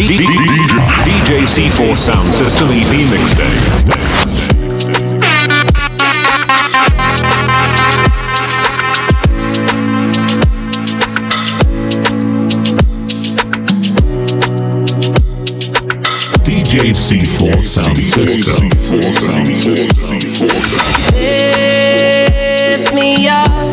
DJ C4 Sound System EP Mixtape. DJ C4 Sound System. Lift me up,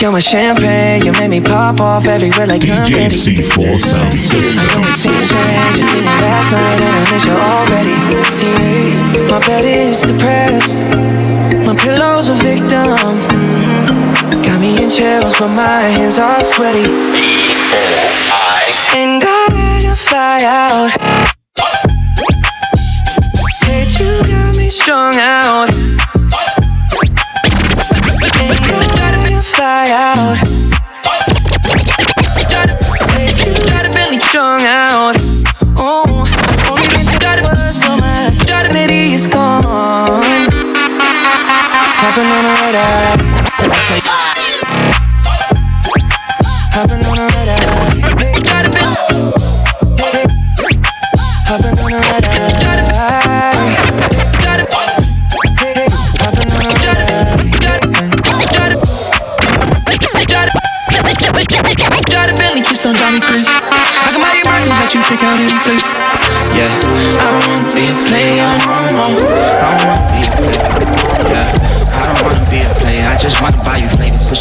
You're my champagne, you made me pop off everywhere like DJ confetti. C4 Sound I know System. it seems strange, just seen you last night and I miss you already. Yeah, my bed is depressed, my pillow's a victim. Mhm. Got me in chills, but my hands are sweaty. And I had to fly out. Said you got me strung out. Out.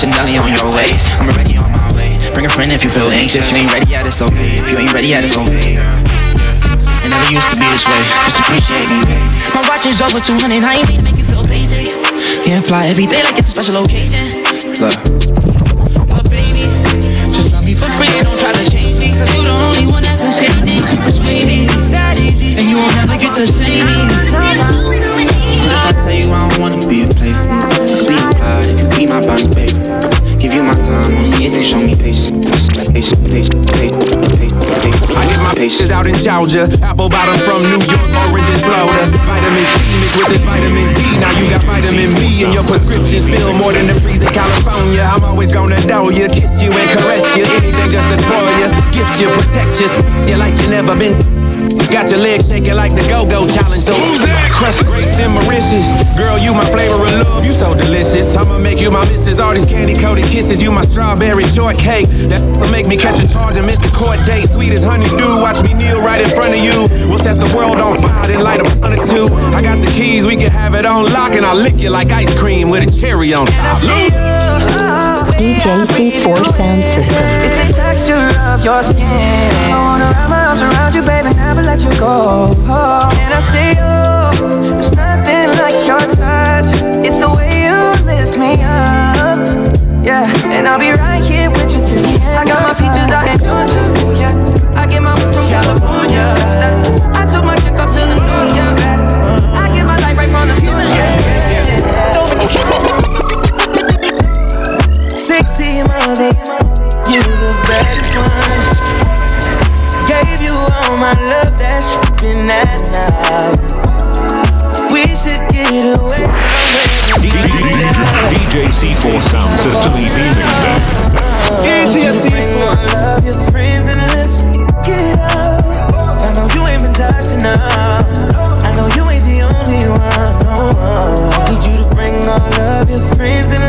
You flavors. Push a Nelly on your waist. I'm already on my way. Bring a friend if you feel anxious. You ain't ready yet, it's okay. If you ain't ready yet, it's okay. It never used to be this way. Just appreciate me. My watch is over 200. I ain't mean to make you feel basic. Can't fly every day like it's a special occasion. Look. But baby, just love me for free and don't try to change me. Cause you the only one that can say things to persuade me. That easy. And you won't never get to say me. If I tell you I don't wanna be a player, I could be a cloud if you be my Bonnie, I get my pictures out in Georgia. Apple bottom from New York, oranges, Florida. Vitamin C mixed with this vitamin D. Now you got vitamin B in your prescription. Spill more than the freeze in California. I'm always gonna know you, kiss you and caress you. Anything just to spoil you. Gift you, protect you, you like you never been. Got your legs shaking like the go-go challenge. So who's that? Crushed grapes and Mauritius. Girl, you my flavor of love. You so delicious. I'ma make you my missus. All these candy-coated kisses. You my strawberry shortcake. That will make me catch a charge and miss the court date. Sweet as honeydew. Watch me kneel right in front of you. We'll set the world on fire then light a one or two. I got the keys. We can have it on lock and I'll lick you like ice cream with a cherry on top. DJ C4 Sound System. It's the texture of your skin. I wanna wrap my arms around you, baby, never let you go. Oh, and I see you. There's nothing like your touch. It's the way you lift me up. Yeah, and I'll be right here with you till the end. I got my peaches out in Georgia. Gave you all my love that's been that night. We should get away somewhere. DJ C4 Sound System Phoenix. DJ C4. Love your friends and let's get up. I know you ain't been touched enough. I know you ain't the only one. No. Need you to bring all of your friends and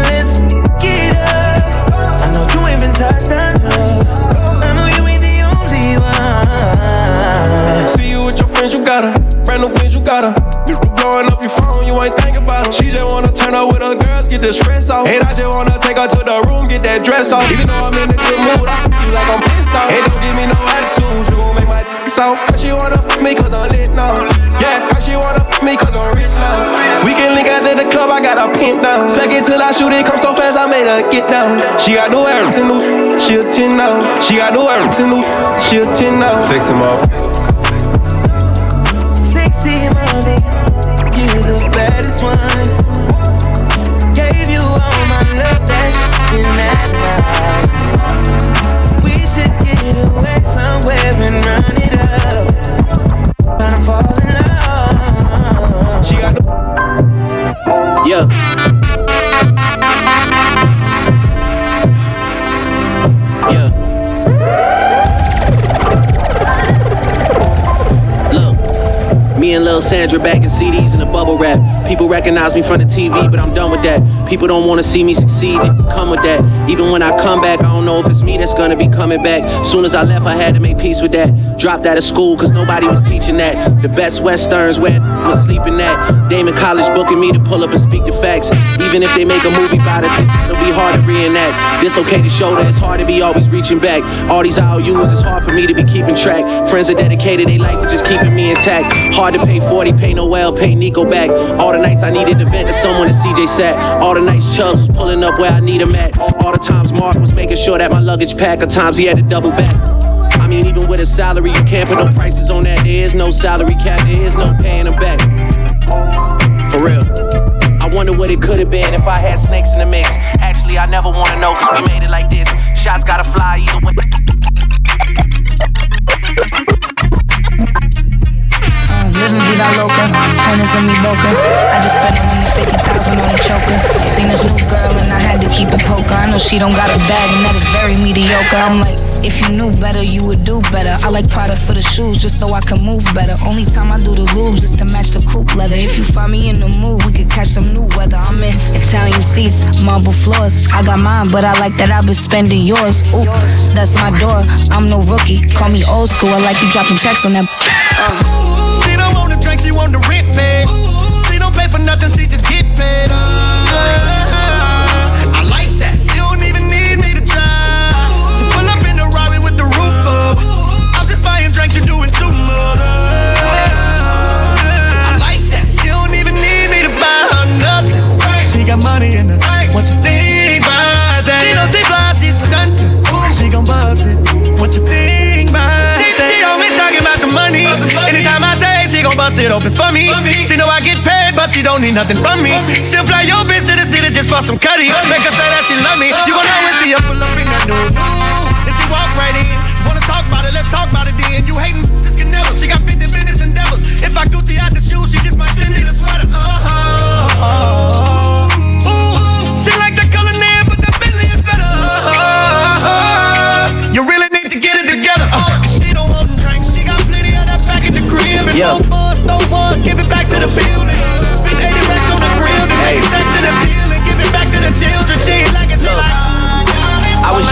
the stress off. And I just wanna take her to the room, get that dress off. Even though I'm in a good mood, I feel like I'm pissed off. Hey, don't give me no attitude, you gon' make my dick soft. Her she wanna fuck me cause I'm lit now. Yeah, her she wanna fuck me cause I'm rich now. We can link after the club, I got her pinned down. Suck it till I shoot it, come so fast, I made her get down. She got no air to new, she a 10 now. She got no air to new, she a 10 now. Sexy motherfucker. Sexy mother, you the baddest one. We should get away somewhere and run it up. Tryna fall in love. She got no Yeah. Yeah. Look, me and Lil Sandra back in CDs in a bubble wrap. People recognize me from the TV, but I'm done with that. People don't wanna see me succeed, they come with that. Even when I come back, I don't know if it's me that's gonna be coming back. Soon as I left, I had to make peace with that. Dropped out of school, cause nobody was teaching that. The best westerns where was sleeping at. Damon College booking me to pull up and speak the facts. Even if they make a movie about us, it'll be hard to reenact. Dislocated shoulder, it's hard to be always reaching back. All these IOUs, it's hard for me to be keeping track. Friends are dedicated, they like to just keeping me intact. Hard to pay 40, pay Noel, pay Nico back. All the nights I needed to vent to someone, and CJ sat. All the nights Chubbs was pulling up where I need him at. All the times Mark was making sure that my luggage packed. At times he had to double back. I mean, even with a salary, you can't put no prices on that. There is no salary cap, there is no paying them back. For real. I wonder what it could have been if I had snakes in the mix. Actually, I never wanna know, cause we made it like this. Shots gotta fly either way. Living vida loca, pointers in me boca. I just spent 150,000 on a choker. Seen this new girl and I had to keep it poker. I know she don't got a bag and that is very mediocre. I'm like, if you knew better, you would do better. I like Prada for the shoes just so I can move better. Only time I do the lubes is to match the coupe leather. If you find me in the mood, we could catch some new weather. I'm in Italian seats, marble floors. I got mine, but I like that I've been spending yours. Ooh, that's my door. I'm no rookie. Call me old school. I like you dropping checks on that. She don't want the drink, she want the rent paid. She don't pay for nothing, she just get paid. Uh, she don't need nothing from me. She'll fly your bitch to the city just for some cutty. Make her say that she love me. You gon' always see her pull up in that new And she walk right in. Wanna talk about it? Let's talk about it then. You hating just can never. She got 50 minutes and devils. If I Gucci out the shoes, she just might need a sweater. Oh, Ooh, she like the color name, but the Bentley is better. Oh, you really need to get it together. Uh, she yeah.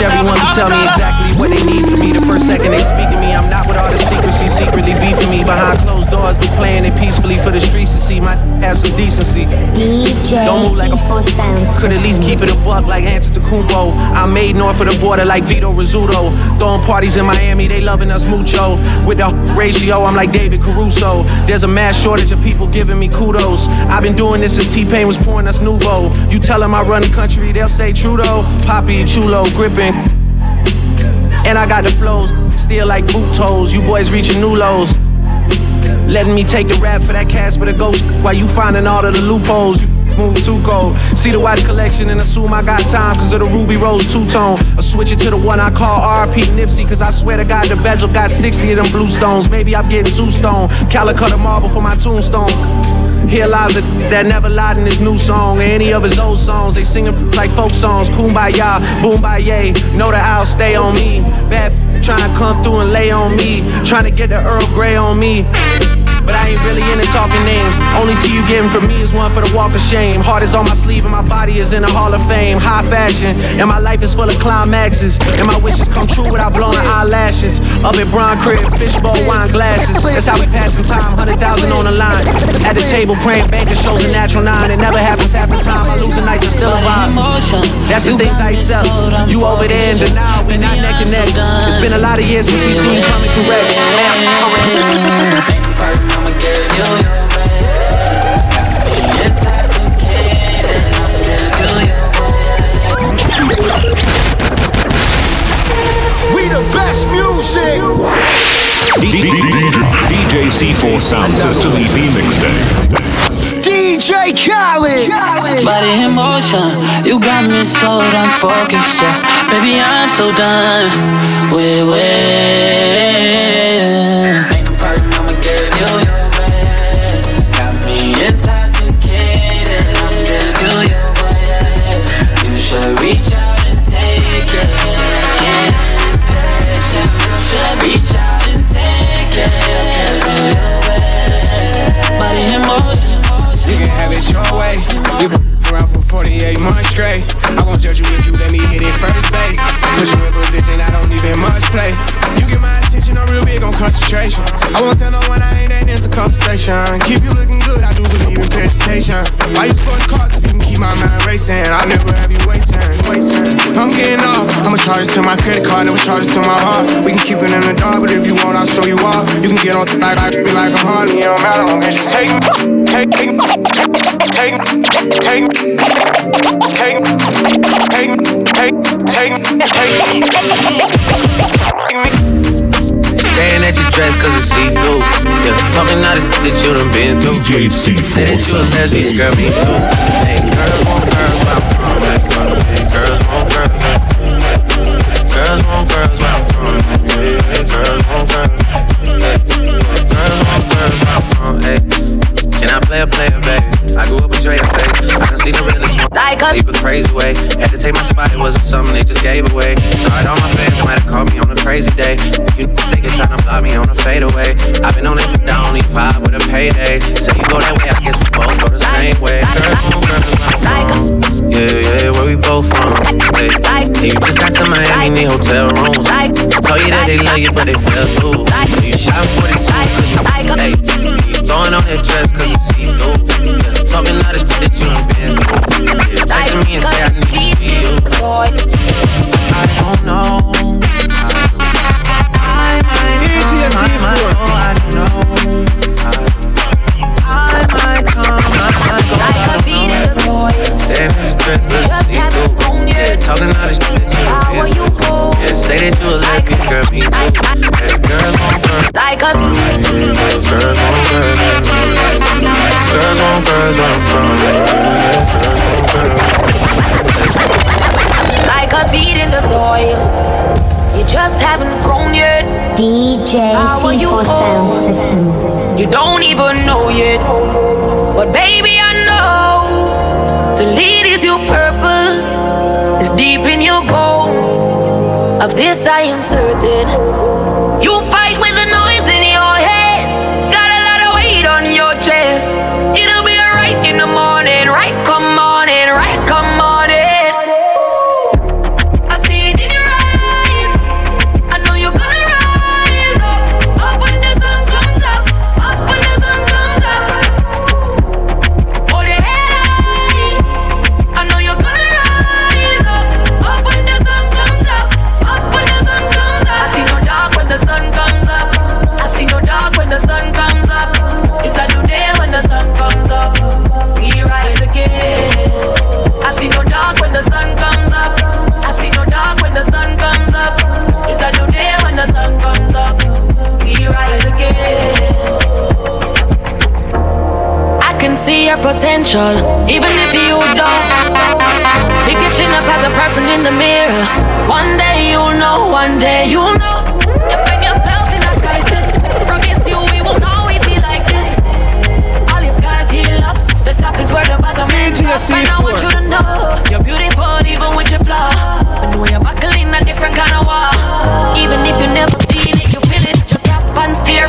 everyone to tell me exactly what they need from me. The first second they speak to me, I'm not with all the secrecy, secretly beefing me. Behind closed doors, be playing it peacefully for the streets to see. My have some decency. DJ Don't move like a C4 Sound Could at least keep it a buck like Antetokounmpo. I made north of the border like Vito Rizzuto. Throwing parties in Miami, they loving us mucho. With the ratio, I'm like David Caruso. There's a mass shortage of people giving me kudos. I've been doing this since T-Pain was pouring us Nuvo. You tell them I run the country, they'll say Trudeau. Poppy, Chulo, gripping. And I got the flows, still like boot toes. You boys reaching new lows. Letting me take the rap for that cash for the ghost while you finding all of the loopholes. You move too cold. See the watch collection and assume I got time cause of the Ruby Rose two tone. I switch it to the one I call RP Nipsey cause I swear to God the bezel got 60 of them blue stones. Maybe I'm getting two stone. Calacatta marble for my tombstone. Here lies a that never lied in his new song or any of his old songs. They sing them like folk songs. Kumbaya, boom yay. Know that I'll stay on me. Bad trying to come through and lay on me. Trying to get the Earl Grey on me. But I ain't really into talking names. Only tea you getting from me is one for the walk of shame. Heart is on my sleeve and my body is in the Hall of Fame. High fashion, and my life is full of climaxes. And my wishes come true without blowing eyelashes. Up at Bron Crib, fishbowl, wine glasses. That's how we passing time, 100,000 on the line. At the table praying banker shows a natural nine. It never happens half the time. I lose a night, it's still a vibe. That's the things I sell. You over there in denial, we not neck and neck. It's been a lot of years since we seen you coming correct. Give C4 Sound System EP Mixtape. DJ Khaled. Body in motion, you got me so done focused, yeah. Baby, I'm so done with waiting. 28 months straight. I won't judge you if you let me hit it first base. Put you in position I don't even much play concentration. I won't tell no one I ain't that into conversation. Keep you looking good, I do believe in presentation. Why you sports cars if you can keep my mind racing? I'll never have you waiting. I'm getting off. I'ma charge it to my credit card, never charge it to my heart. We can keep it in the dark, but if you want, I'll show you off. You can get on to like, me like a Harley, it don't matter, long as you take me. Take me. Take me. Take me. Take me. Take me. Take Take me. Take me. Staring at your dress cause it's see-through. Yeah, talking all the that you done been through. Say C4 that you a lesbian, girl, me too. Hey, girls want girls where I'm from. Hey, girls want girls. Girls want girls where I'm from. Hey, girls want girls. Girls want girls where I'm from. Hey, can I play a player, Like a crazy way. Had to take my spot, it wasn't something they just gave away. Sorry all my fans, might have called me on a crazy day. You think trying to block me on a fadeaway. I've been on it, but I only vibe with a payday. Say you go that way, I guess we both go the same way. Girls on girls, where I'm Like a- Yeah, yeah, where we both from. Hey, Like- and you just got to Miami, need hotel rooms. Like- Told you that they love you, but they fell through. Like- So you shot 42, Like- like a- Hey, you throwing on that dress cause it's see-through. Yeah, talking all the shit that you done been through. Yeah, texting me and say I need to see you. I don't know. I might come, I might go, I don't know. I might come, I might go, I don't know. Stay with the dress, but it's see-through. Yeah, talking all the shit that you done been through. Yeah, say that you a lesbian, girl, me too. Hey, girls on girls. Like a Girls on girls. Girls where I'm from. Yeah, girls on girls. like a seed in the soil. You just haven't grown yet. DJ How are you C4 Sound System. You don't even know yet. But baby, I know to lead is your purpose. It's deep in your bones. Of this I am certain. You fight control. Even if you don't, if you chin up at the person in the mirror, one day you'll know, one day you'll know. You find yourself in a crisis. Promise you we won't always be like this. All your scars heal up. The top is where the bottom ends. up. And I want you to know you're beautiful even with your flaw. But know you're buckling a different kind of war. Even if you never seen it, you feel it. Just stop and stare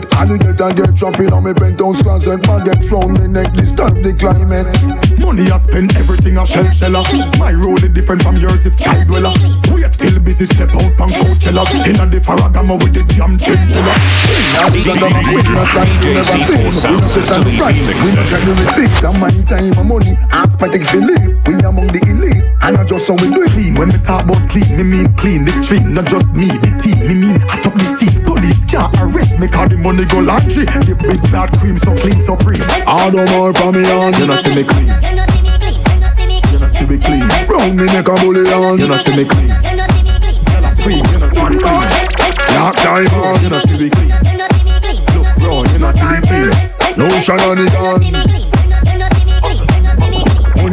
boardroom to jet, alligator get trapping on me penthouse closet. Baguettes round me neck, disturb the climate. Money I spend everything I shell seller. My road is different from yours, it's sky dweller. Wait till busy step out from Coachella. In a the Ferragamo with the jam chain seller. DJ C4 Sound System EP We mixtape. not get the receipts and my time and money. Ask my take Philip. We among the elite, and I just how we do it. Clean when me talk about clean, me mean clean. The street, not just me, the team. Me mean hot up the scene. Police can't arrest me, cause the money go laundry. The big bad cream so clean, so free. I don't more from me on. You know see me clean, You no see me clean. You no see me clean. know see me clean. Round me neck a bully on. You know see me clean. You no see me clean. You no see me you know see One more. clean. Black diamond. You know see me clean. You no see me clean. You no see Bro, me you know see me clean. Lotion on the You no see me guns.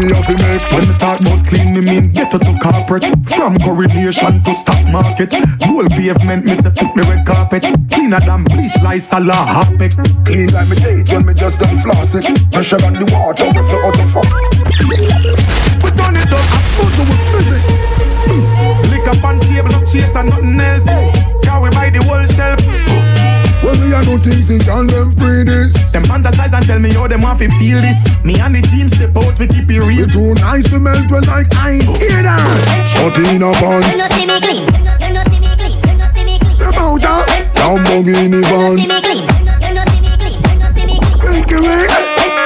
Clean. Money off the make. When me talk about clean, me mean ghetto to corporate From coronation to stock market Gold pavement, me say fit me red carpet Cleaner than bleach, like Salah Harpic Clean like me teeth when me just done floss it. Pressure on the water, we flow out the fuck. We turn it up, Buju with music. lick up on table, no chase and nothing else Can we buy the whole shelf? When we a do things, it can them free this. Them fantasize and tell me how them want to feel this Me and the team step out, we keep it real. We too nice to melt well like ice. Hear that? Shut in a You no see me clean. You no see me clean. You no see me clean. Step out ah. Lamborghini You no see van. me clean. You no see me clean. You no see me clean. Take away.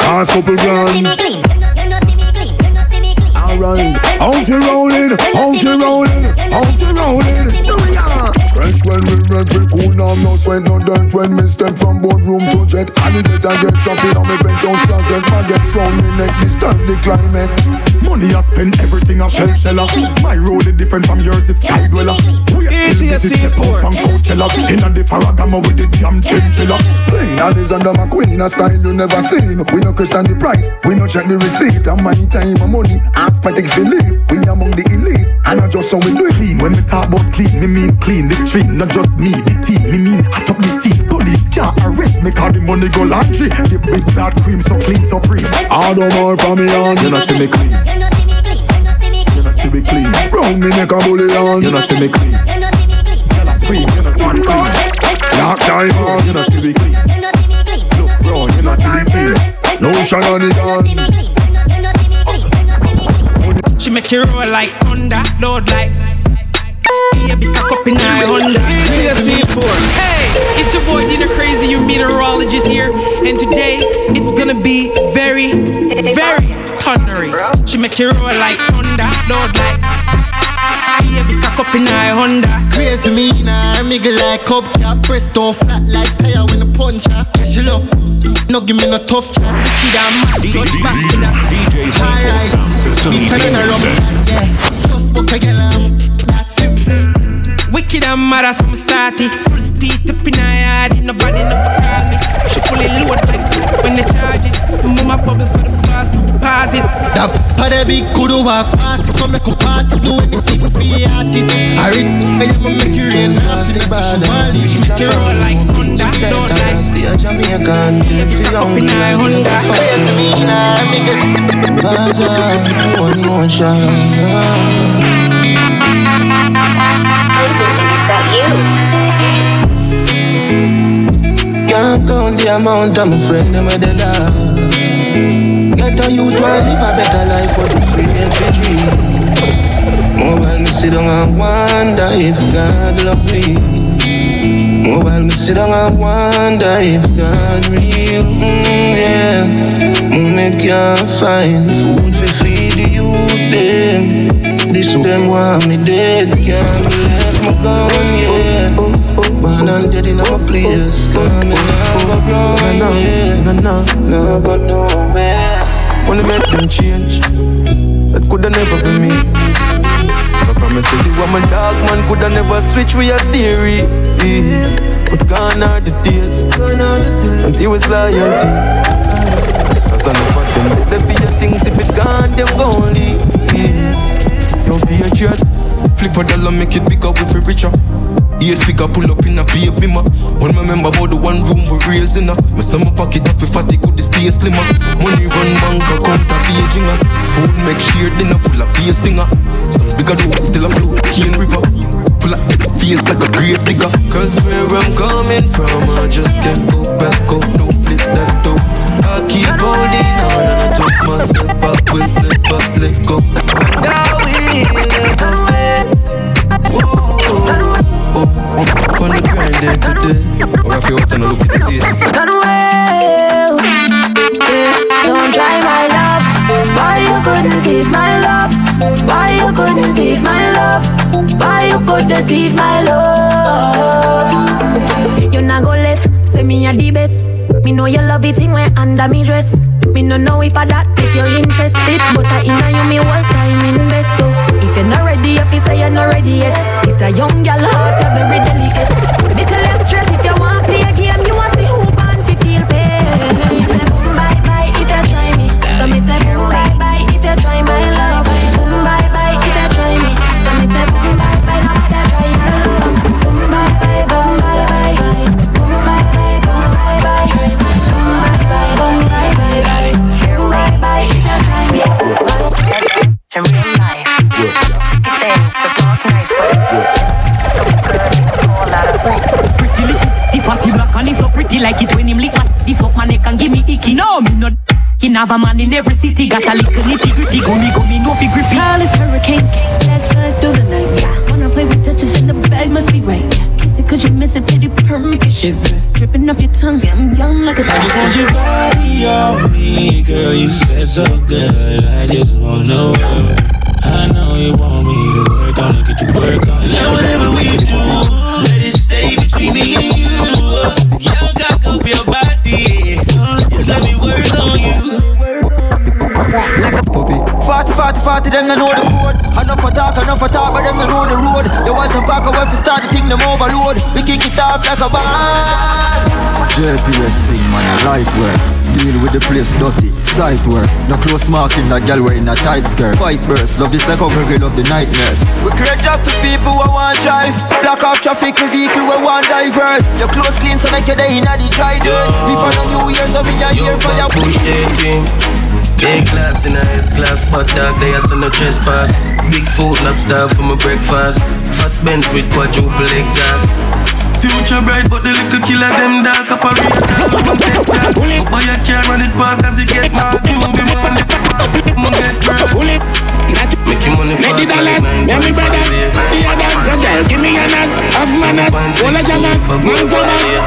Last couple You no see me grams. clean. You no see me clean. You no see me clean. Alright. Out you rolling, out you rolling, out you rolling. When we red, we cool now, no sweat, no dirt. When me step from boardroom to jet, alligator get trapping on me penthouse closet. Baguettes round me neck, disturb the climate. Money I spend everything I shell seller My road is different from yours, it's sky dweller Wait till busy step out from Coachella In a the Ferragamo with the jam chain seller Plain all is under my queen, a style you never seen. We no question the price, we no check the receipt. And my time and money, ask my take Philip. We among the elite, and I just how we do it. clean When me talk about clean, me mean clean The street, not just me, the team Me mean hot up the scene Police can't arrest me Cause the money go laundry The big bad cream so clean, so free I don't more from me on. You know see me clean see me clean. You no see me clean. know see me clean Round me neck a bully on. You know see me clean You no see me clean. You no see me you know see One more. clean Black diamond. You know see me clean You no see me clean. You no see me know see me clean Lotion on the You no see me clean. You no you no see me clean. You no see me clean. She make you roll like thunder, load like. Yeah, be cock up in my Honda. Hey, it's your boy Dina Crazy, your meteorologist here, and today it's gonna be very, very thundery. She make you roll like thunder, load like. Yeah, be cock up in my Honda. Crazy me nah, miggle like cup cap, press don't flat like tire when a punch her. Yeah, she love, no give me no tough chat. Wicked and mad, DJ Touch back in that. C4 Sound System me EP sending her rum mixtape. chat, Yeah, just book a girl That's simple Wicked and mad as I'm starting. Full speed up in her yard, ain't nobody never call me. She fully load like when they charge it. Move my bubble for the past, no pass it. That party big could walk past it Come make a party, do anything for the artist I read, I am make you rain Nasty bad, and leave you You roll like Honda, don't like. Stay a Jamaican, live for young in her Honda. Crazy me in her, make it Gaza, one more shot Can't count the amount of my friend them a dead off. Get a youth man live a better life, but we free every dream. More while me sit down and wonder if God love me. More while me sit down and wonder if God real. Mm, yeah. More me can't find food for feed the youth them. This them want me dead, can't be left me gone, yeah. And dead in my place, can't me now go yeah. No, no, Now go nowhere. Wanna make them change. That coulda never be me. But from a city, I'm a dog man, coulda never switch with a. Yeah. But gone are the days, and it was loyalty. Cause I know what them they fear things if it gone, them gon' leave. Don't be a trust. Flip for dollar, make it bigger, we fi richer. Eight figure pull up in a baby ma. When me remember about the one room we raising her. Me say my pocket up if fatty could stay slimmer. Money run bank account a paging her. Food make share dinner full of pasting her. Some bigger do still a float Cane River. Full of face like a grave digger. Cause where I'm coming from, I just can't go back up, no flip that door. I keep holding on and I told myself I will never let go. Now we never fail. Oh, on. I feel what I look at here. Done well. Don't try my love. Why you couldn't give my love? Why you couldn't give my love? Why you couldn't give my love? You not go left, say me a the best. Me know you love it when under me dress. Me no know if I that make you're interested, but I inna you me whole time invest. So if you're not ready, if you say you're not ready yet, it's a young girl heart, a very delicate. Neck and give me. No, me not. He have a man in every city, got a little nitty gritty. Go me, go me, no fi grippy. Call is hurricane, let's fly through the night. Yeah. Wanna play with touches in the bag, must be right. Yeah. Kiss it cause you miss it, pity per make it shiver. Dripping off your tongue, I'm young like a I just want your body on me, girl. You said so good. I just wanna work. I know you want me to work on it, get to work on it. Now whatever we do, let it stay between me and you. Girl, cock up your body, just let me work on you. like a puppy. 40, 40, 40, them they know the code. Enough for talk, enough for talk, but them they know the road. They want to back away for start the thing, them overload. We kick it off like a band. JPS thing, man, I like work. Deal with the place dirty, sight work. No close marking that gal wearing a tight skirt. Pipe burst, love this like how we love the nightmares. We create job for people who want drive. Block off traffic with vehicle who want divert. Your close lane so make you day in the dry dirt. Before a new year, so me a here for your push thing. A class in a S class, but dog they are so no trespass. Big food lobster for my breakfast. Fat Benz with quadruple exhaust. Future bright, but the little killer them dark operator. One take that. Up by your car and it park as it get marked. You be one, I'ma get burned. Making money Make the dollars, like yeah, me brothers, the others, the girl, give me a nas, have manners, all the jaggers, man Thomas.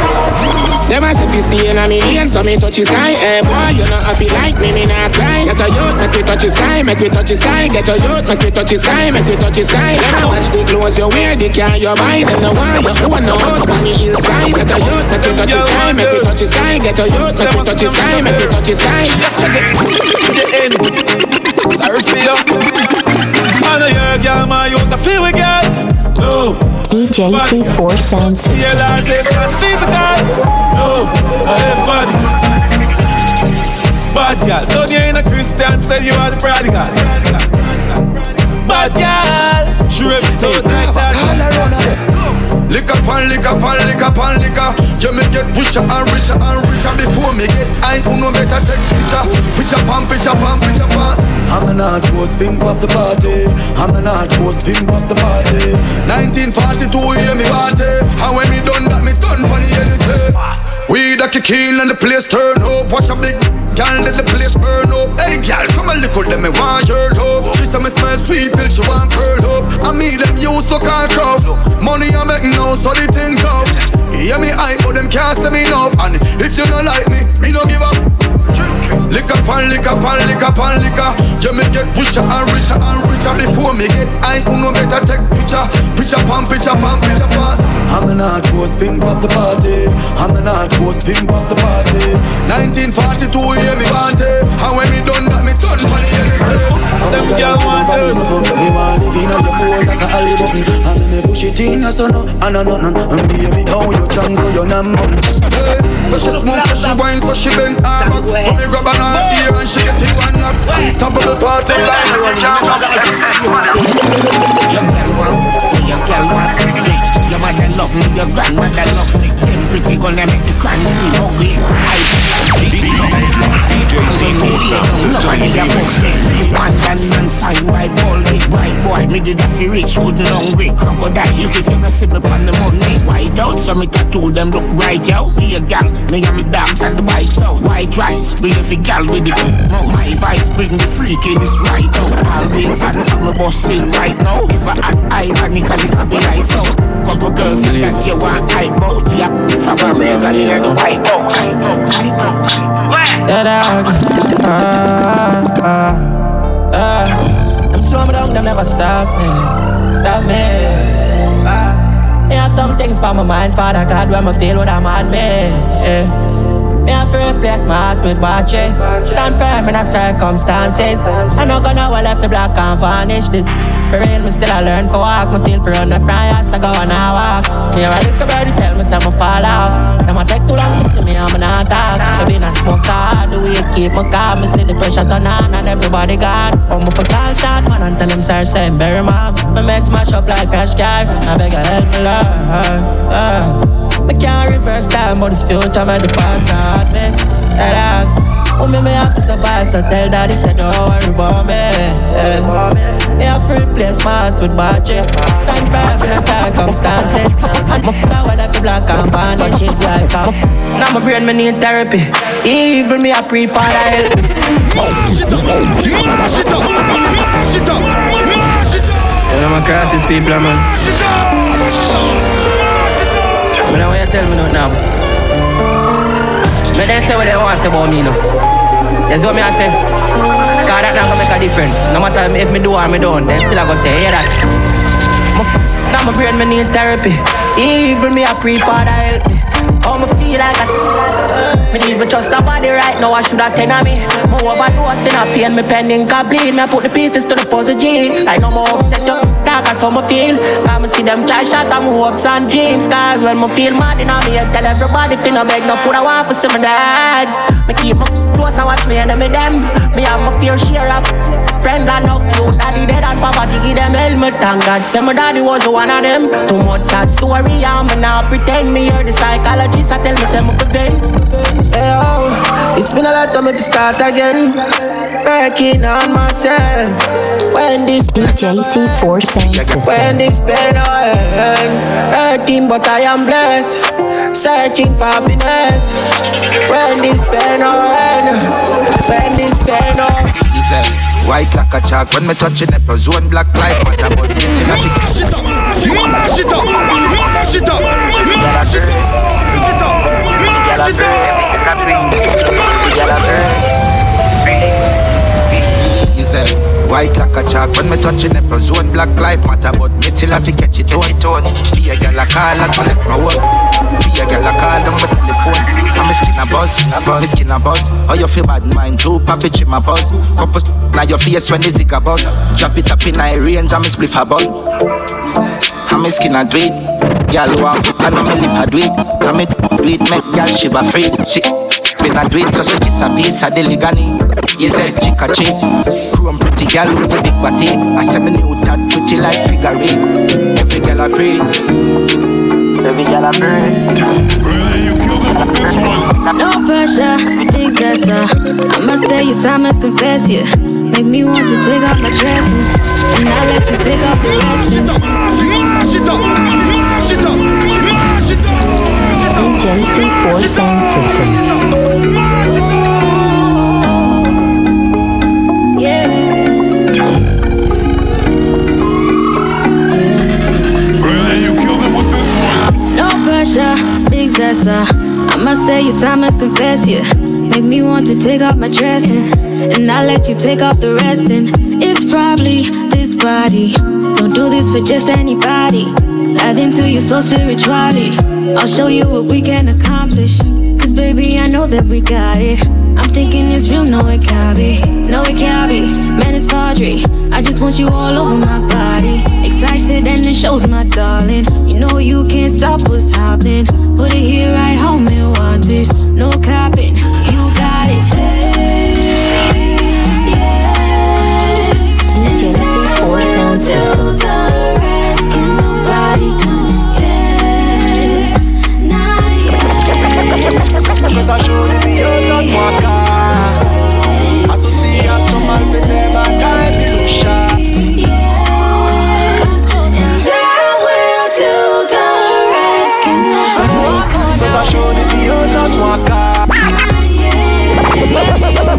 Them as if you stay in a million, so me touch the sky, eh boy, you know I feel like me, me not cry. Get a youth, make we touch the sky, make we touch the sky. Get a youth, make we touch the sky, make we touch the sky. Them a watch the clothes you wear, the car you buy. Them no want you, no want no house on the hillside. Get a youth, make we touch the sky, make we touch the sky. Get a youth, make we touch the sky, make we touch the sky. Let's check it. The end. Sorry for you. Man, want to feel we girl. No. DJ C4 Sound System. Yeah, Lord, this man physical. No, everybody. Bad girl, don't you ain't a Christian, say you are the prodigal. Bad girl, she out like that. Lick up and lick up and lick up and lick up. You me get richer and richer and richer before me get high. Who no better take picture? Picture pan, picture pan, picture pan. I'm an hard course pimp up the party. I'm an hard course pimp up the party. 1942, hear me party. And when me done that, me done funny anything. We the kick in and the place turn up. Watch a big Girl, let the place burn up. Hey, girl, come look at them, me want your love. She say me smell sweet, till she want curl up. I me them use so called crowd. Money I make now, so they think tough. Hear me hype, but them can't say me enough. And if you don't like me, me no give up. Up and lick up and lick up. You me get richer and richer and richer before me get high. Who no better take picture, picture pan, picture pan, picture pan. I'm an hardcore pimp up the party. I'm an hardcore pimp up the party. 1942, hear me party. And when me done that, me turn funny anything. Come on, girl, want to something. Me want live in a your bowl like a alley button. And me push it in your son, and a nothing. And baby, how you chang so you numb Hey, so she smoke, so she wine, so she bend her back. So me grab on her ear and she get it one. Unstoppable party like the can't stop. Your girl want, your love me, your grandmother love me. Them pretty gonna make the crime seem ugly. DJ C4 Sound System a. You want that man sign by ball big white boy. Me did a fi rich, good and hungry. Crocodile, look if you no see me on the money. White out, so me tattoo them look bright, yo. Me a gal, me and me dogs and the bikes out. White rice, bring every gal with the no, My vice bring the freak in this right out. Always had for me boss sing right now. If I act ironically, could be nice out. Couple girls that you want hype out, yeah. From a real and you're the white out. Yeah, dog. Ah, ah, ah. Them slow me down, them never stop me. Stop me. Me have some things by my mind, Father God, when me feel what I'm at me. Yeah. Me to replace my heart with watching. Stand firm in the circumstances. I'm not gonna well left the black and vanish. This for real, me still I learn for walk. Me feel for run the fry as I go and I walk. Me hear a little birdie tell me say me fall off. Them a take too long to see me, I'm not talk. Me been a smoke so hard, the way keep me calm. Me see the pressure turn on and everybody gone. Oh, me for call shot man and tell them sir say bury mobs. Me make smash up like cash car. I beg you help me Lord. Uh. Me can't reverse time, but the future made the past hard me. That. Oh, me, me have to survive, so tell daddy, say don't worry about me. Yeah. Me have to replace my heart with magic. Stand firm in the circumstances. And my power left the black and vanish. Such is like a Now my brain, me need therapy. Even me, I pray for the help. Mash it up, mash it up, mash it up, mash it up. You know my crosses, people, man. Me know what you tell me nothing now. Me they say what they want to say about me now. That's what me I say. Cause that not gonna make a difference. No matter if me do or me don't, they still a gonna say, hear that. M- Now my brain me need therapy. Even me I pray for the help me. Oh, me feel like a Me to trust nobody right now, I should have ten of me. Me overdose in a pain, me pending can bleed. Me put the pieces to the puzzle G. Like no more upset up, dark as how me feel. Cause me see them try shot at my hopes and dreams? Cause when me feel mad in me, I tell everybody finna beg no food I want for see me dad. Me keep my close and watch me enemy them. Me have my fear share of Friends are no few, daddy dead and poverty give them helmet. Thank God, say my daddy was one of them. Too much sad story, I'm not pretend me hear the psychologist. I tell me say me for vent Hey, oh, it's been a lot of me to start again. Working on myself. When this DJ C4 Sound when this pain I end. Hurting but I am blessed. Searching for happiness. When this pain I end. When this pain I White like a chalk when me touch it, nipple zone black life matter, but me still a tick. Mash it up, mash it up, mash it up, mash it up. You say White like a chalk when me touch it, nipple zone black life matter, but me still a tick catch it on it on. Be a girl a call and collect my work. Be a girl a call on my telephone. And me skin a buzz, a buzz. me skin a buzz. How you feel bad mind too, papi chim a buzz. Couple now your face when zig a buzz. Drop it up in a range and me spliff a bun. And me skin a it. Girl walk, know me lip a it. Come it, do it, make girl shiver freeze. She been a do so she kiss a piece of the ligani. Is a chick a chick. Chrome pretty girl with a big body. I say me new tat pretty like figure eight. Every girl a pray. Every girl a pray. No pressure, things that's uh I must say yes, I must confess you Make me want to take off my dress and, and I let you take off the rest yes, I must confess you Make me want to take off my dress and, I let you take off the rest and it's probably this body. Don't do this for just anybody. Dive into you so spiritually. I'll show you what we can accomplish. Cause baby I know that we got it. I'm thinking it's real, no it can't be. No it can't be, man it's forgery I just want you all over my body. Excited and it shows my darling. You know you can't stop what's happening. Put it here right home and want it. No capping, you got it. JC4 Sound System. Just a show the video that waka Association mal fait des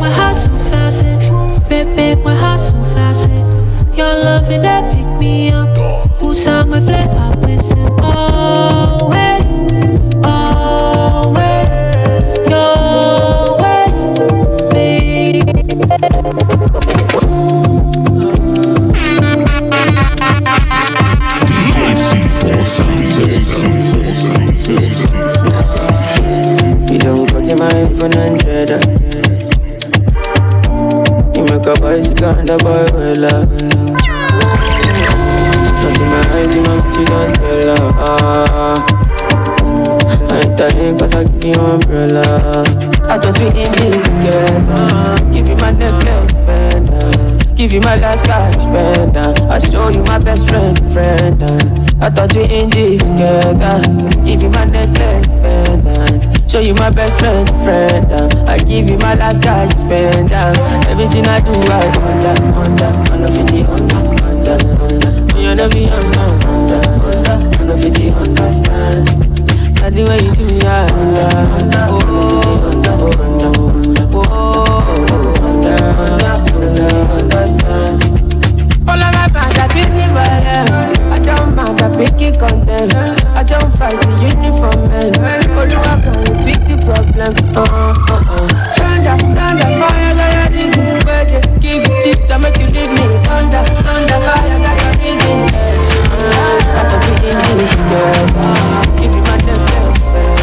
My heart's so fastened. Eh? Baby, my heart's so fastened. Eh? Your love and that pick me up. Boots on my flat, I miss it. Always. A boy well up. Not in my eyes, you know you don't tell her. I ain't telling cause I give you umbrella. I thought we in this together. Give you my necklace, pendant. Give you my last cash, pendant. I show you my best friend, friend. I thought we in this together. Show you my best friend, friend. I give you my last cash, pendant. Everything I do, I under, under, under 50, under, under, under. You know me, under, under, under, under 50, understand. Nothing what you do, yeah, under, under, oh, under, oh, under, oh, oh, under, under, under, understand. All of my fans are busy violent. I mind, I pick it content. I don't fight the uniform man. Oluwa can fix the problem? Uh uh uh. Thunder, thunder, fire, got your reason. Where they give you tip to make you leave me. Thunder, thunder, fire, got your reason. Uh, I don't be in this together. Give you my necklace, man.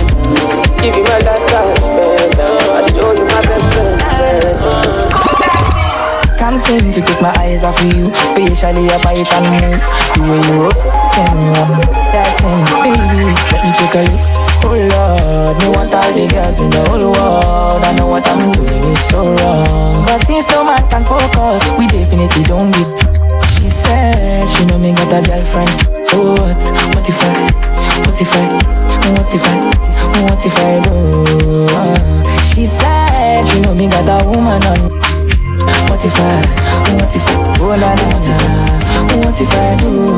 Give you my last cash, man. I show you my best friend, man. Can't seem to take my eyes off of you, especially up I and move. You rock, what baby. Let me take a look. Oh Lord, me want all the girls in the whole world. I know what I'm doing is so wrong. But since no man can focus, we definitely don't get. She said she know me got a girlfriend. Oh, what? What if I? What if I? What if I? What if I do? Uh, She said she know me got a woman on. What if I, what if I, oh la la la What if I do,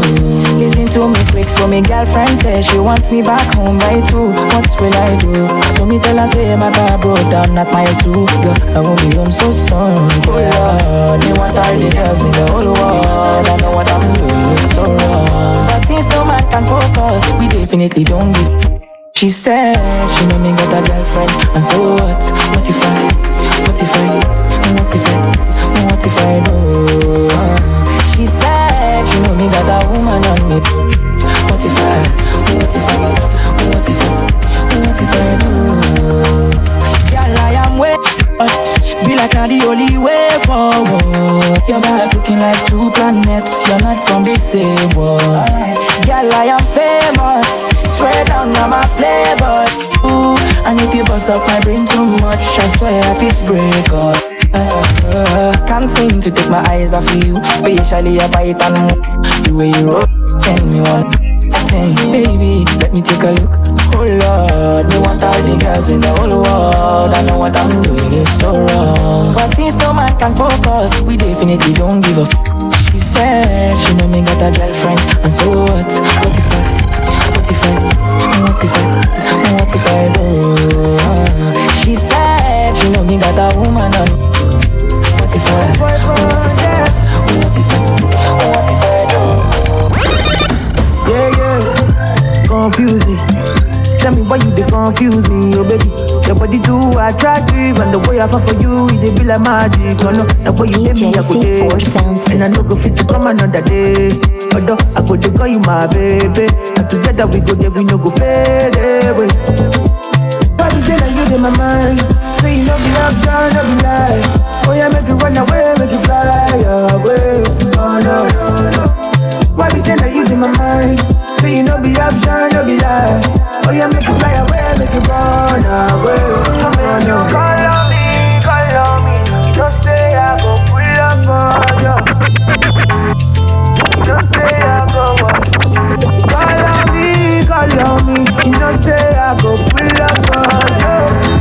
listen to me quick So me girlfriend says she wants me back home by two. What will I do? So me tell her say my car broke down at mile two. Girl, I won't be home so soon. Oh Lord, they want all the girls in the whole world. I know what I'm doing is so wrong. But since no man can focus, we definitely don't give. She said she know me got a girlfriend, and so what? What if I? What if I? What if I? What if I do? She said she know me got a woman on me. What if I? What if I? What if I? What if I do? Girl, I am way. Be like not the only way forward. Your vibe looking like two planets. You're not from the same world. Girl, I am famous. Swear down, I'm a playboy. Ooh, and if you bust up my brain too much, I swear I fit break up. Can't seem to take my eyes off you, especially a bite and the way you roll. Tell me one thing, baby, let me take a look. Oh Lord, me want all the girls in the whole world. I know what I'm doing is so wrong, but since no man can focus, we definitely don't give up. He said she know me got a girlfriend, and so what? What if I? What if I? What if I? What if I do? She said she know me got a woman on. If I? What if I? What if I? What if I do? Yeah, yeah. Confuse me. Tell me why you they confuse me, oh baby. Your body too attractive, and the way I fall for you, it dey be like magic. Oh no, the way you make me, I go day, and I no go fit to come another day. Although I go dey call you my baby, and together we go there, we no go fade away. You my mind? Say you no be option, no be lie. Oh yeah, make you run away, make you fly away. Oh no, no, no. Why you say that you in my mind? Say you no be option, no be lie. Oh yeah, make you fly away, make you run away. Oh no. Call on me, call on me. Just say I go pull up on you. Just say I go what? Call on me, call on me. You know say I go pull up on you.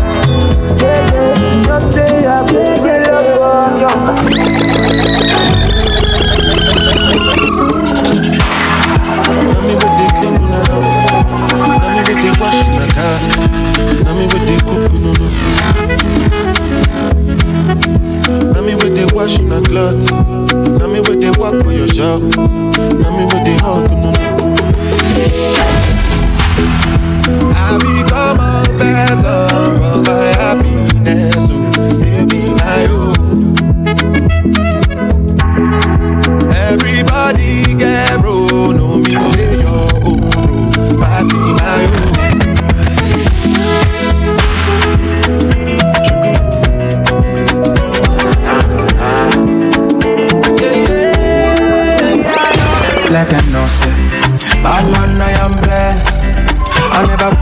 I become a person for my happiness,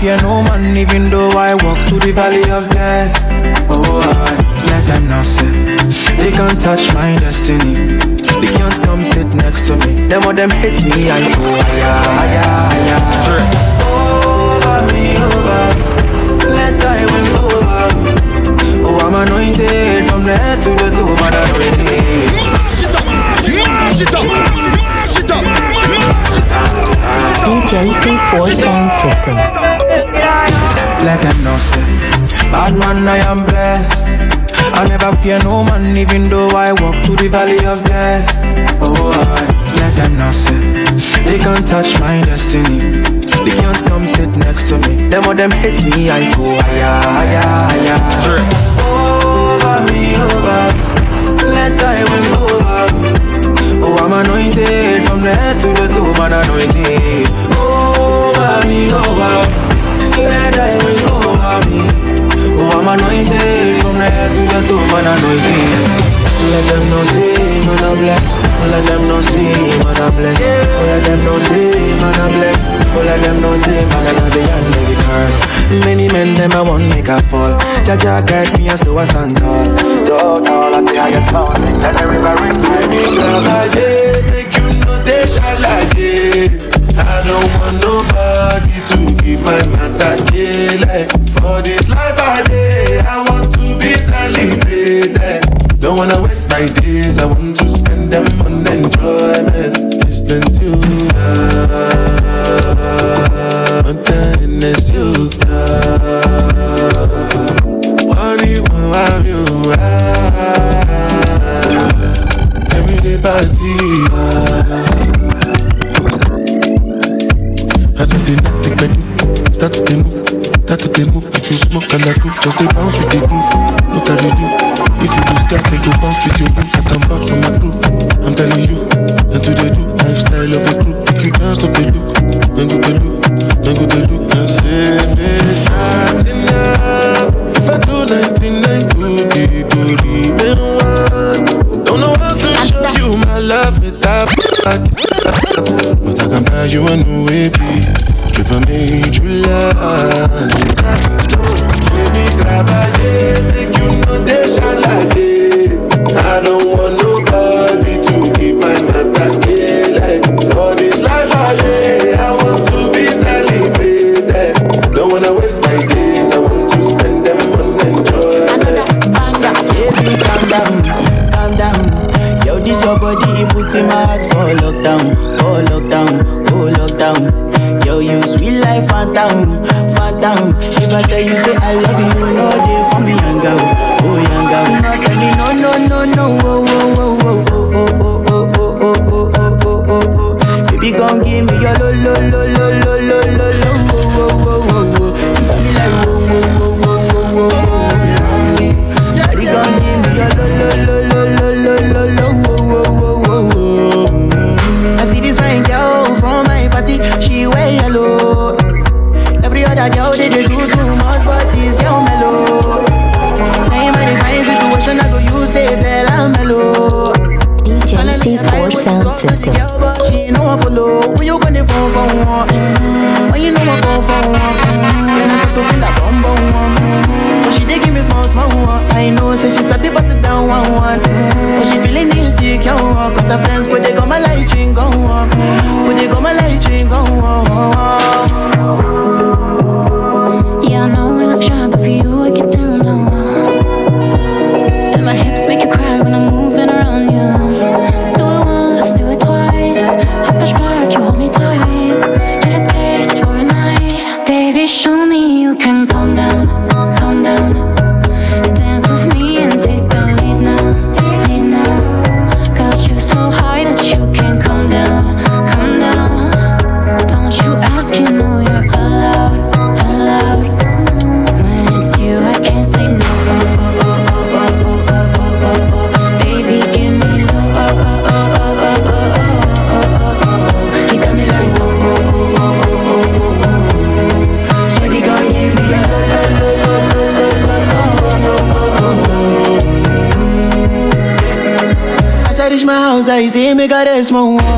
fear no man even though I walk through the valley of death. Oh I let them know say They can't touch my destiny. They can't come sit next to me. Them or them hate me I go higher, higher, higher Over me, over. Let thy wings over. Oh I'm anointed from the head to the toe Man anointed Mash it up, mash it up. DJ C4 Sound System. Let them know say Bad man I am blessed. I never fear no man even though I walk through the valley of death. Oh I let them know say They can't touch my destiny. They can't come sit next to me. Them or them hate me I go higher, higher, higher I stand your body, he put in my heart for lockdown, for lockdown, oh lockdown. Yo, you sweet like phantom, phantom. If I tell you, say I love you, no day for me, young girl, oh young girl. No, tell me, no, no, no, no, oh, oh, oh, oh, oh, oh, oh, oh, oh, oh, oh, oh, oh, oh. Baby, gon' give me your lo, lo, lo, lo, lo, lo, lo, lo, oh, oh, oh, oh. other girl, they, they do too much, but this girl mellow. Name and design situation, I go use they tell I'm mellow. DJ C4 sound system. Girl, she know I follow. When you gonna phone for one? Mm, when you know I go for one? Then I start to feel like bum bum one. Mm. But she dey give me small small one. I know, say she's a people sit down one one. But she feeling insecure, cause her friends go they go my light ring go one. go they go my light ring go one. crazy, make her this one.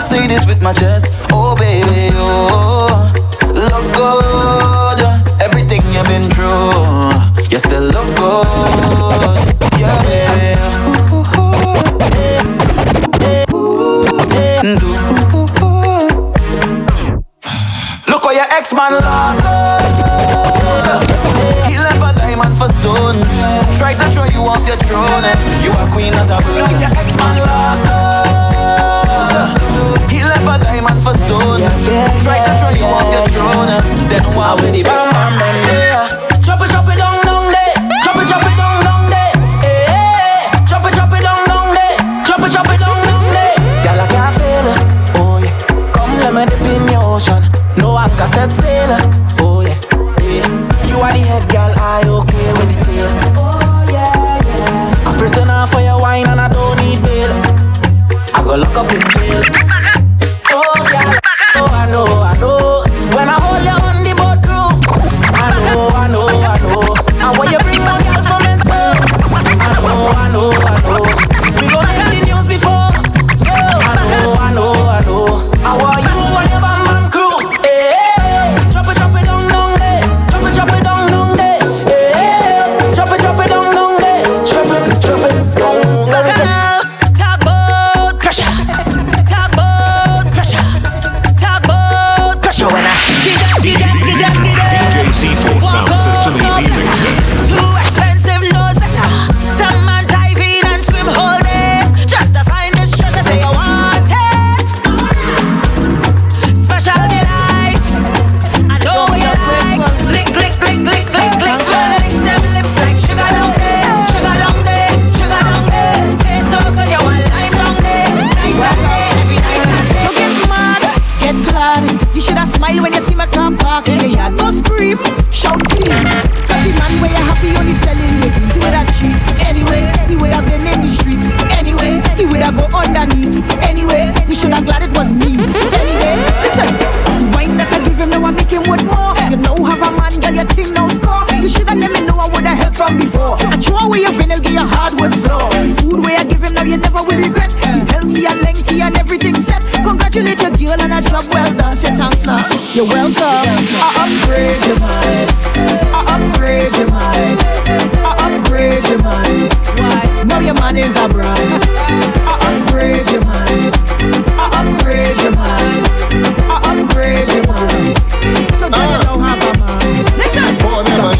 say this with my chest. motion. No anchor set sail. Oh yeah, yeah. You are the head girl, I okay with the tail. Oh yeah, yeah. I'm prisoner for your wine and I don't need bail. I go lock up in jail.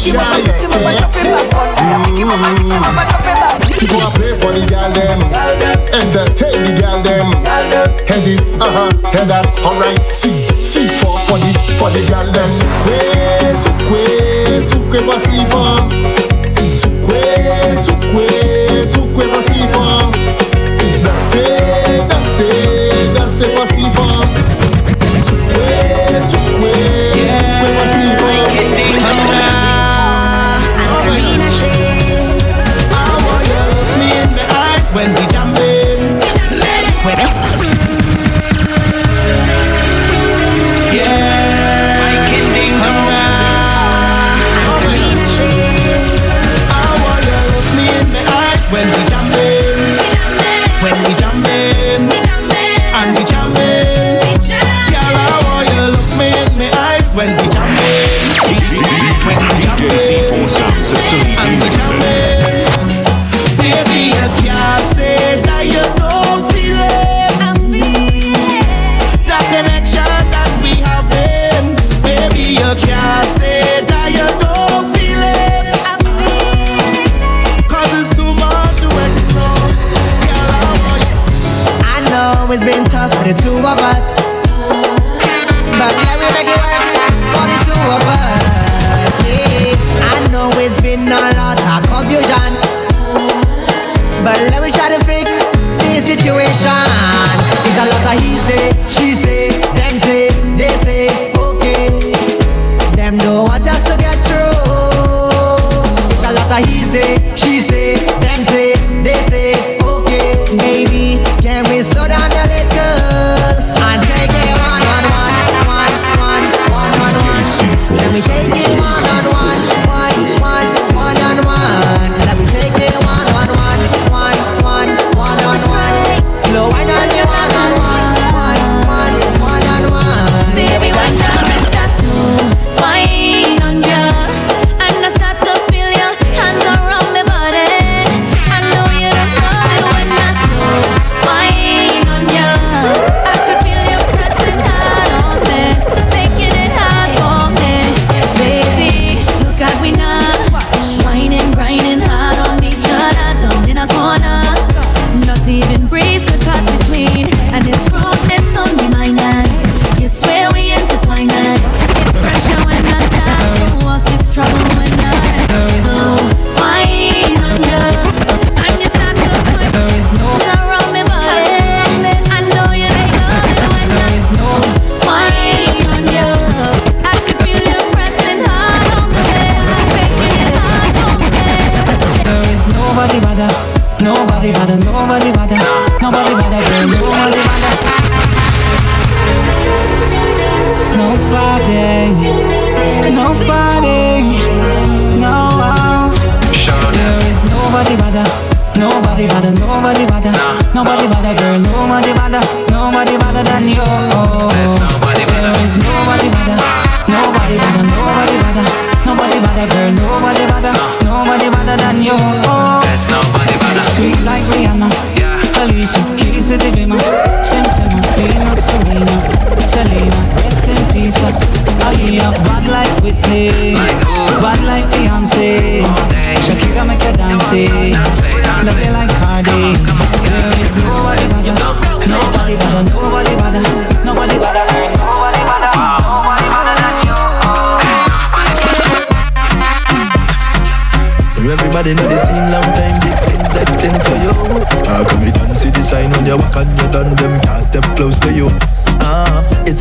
fix him up, Go and play for the gal them, entertain the gal them. Head this, uh huh, head that, alright. See, see for for the for the gal them. Sukwe, sukwe, sukwe voici fort. Sukwe, sukwe, sukwe voici fort. Danser, danser.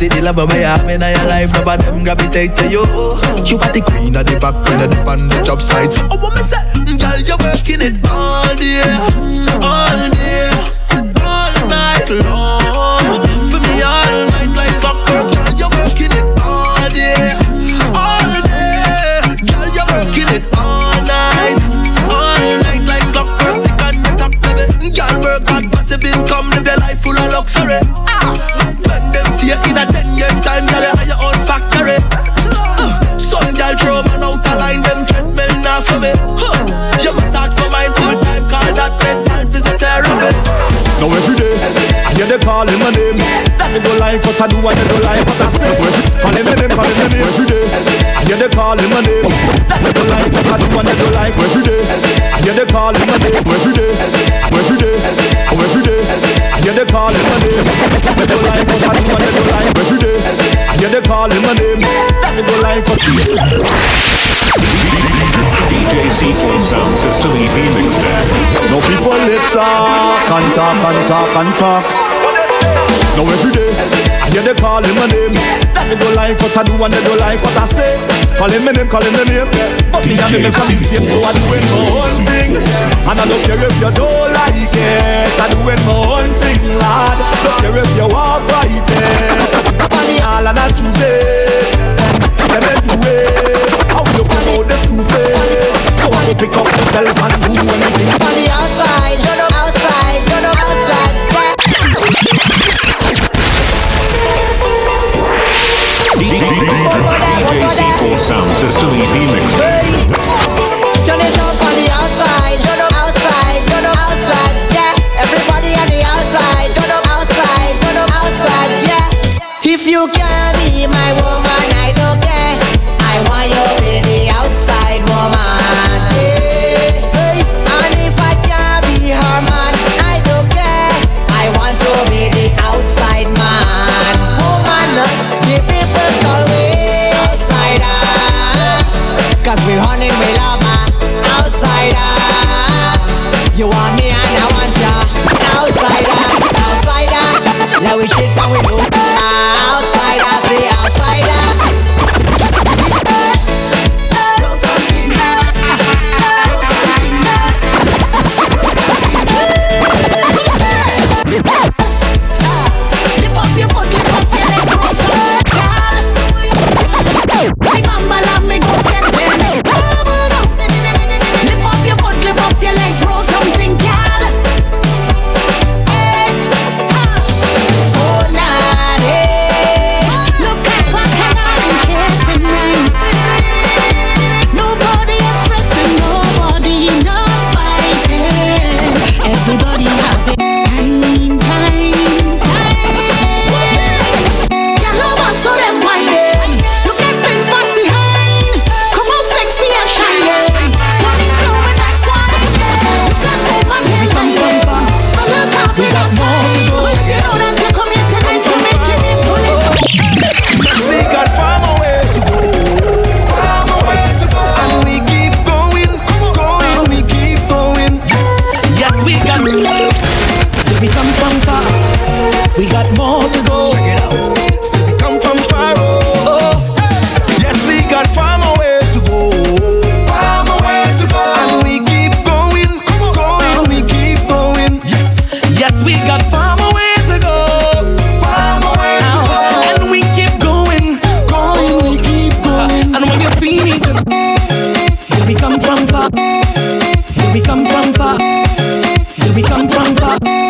It the love where you have in your life? None of them gravitate to you. You are the queen of the back when you dip on the job site. Oh, what me say? Girl, you're working it all day, all day, all night long. For me, all night like clockwork. Girl, you're working it all day, all day. Girl, you're working it all night, all night like clockwork. The baby. Girl, work hard, passive income, live your life full of luxury. You in a ten years time, girl, you have your own factory. Uh, some girl throw man out a line, them treadmill now for me. Huh. You must start for mine full time, call that mental physiotherapy. Now every day, I hear they calling my name. That they don't like what I do and they don't like what I say. Calling my name, calling my name every day. I hear they calling my name. That they don't like what I do and they don't like every day. I hear they calling my name every day, calling my name. They don't like what I do and they don't like every day. I hear they calling my name. They don't like what DJ C4 Sound System EP mixtape. No people let talk and talk and talk and talk. Now every day, I hear they calling my name. That they don't like what I do and they don't like what I say. Calling my name, calling my name. But me and them is the same, so I doing my own thing. And I don't care if you don't like it. I doing my own thing, lad. Don't care if you want fight it. Somebody all and I choose it. Let me do it. How you come out the school face? So I go pick up myself and do anything. On the outside, no, no, outside, Sound System EP mixtape. We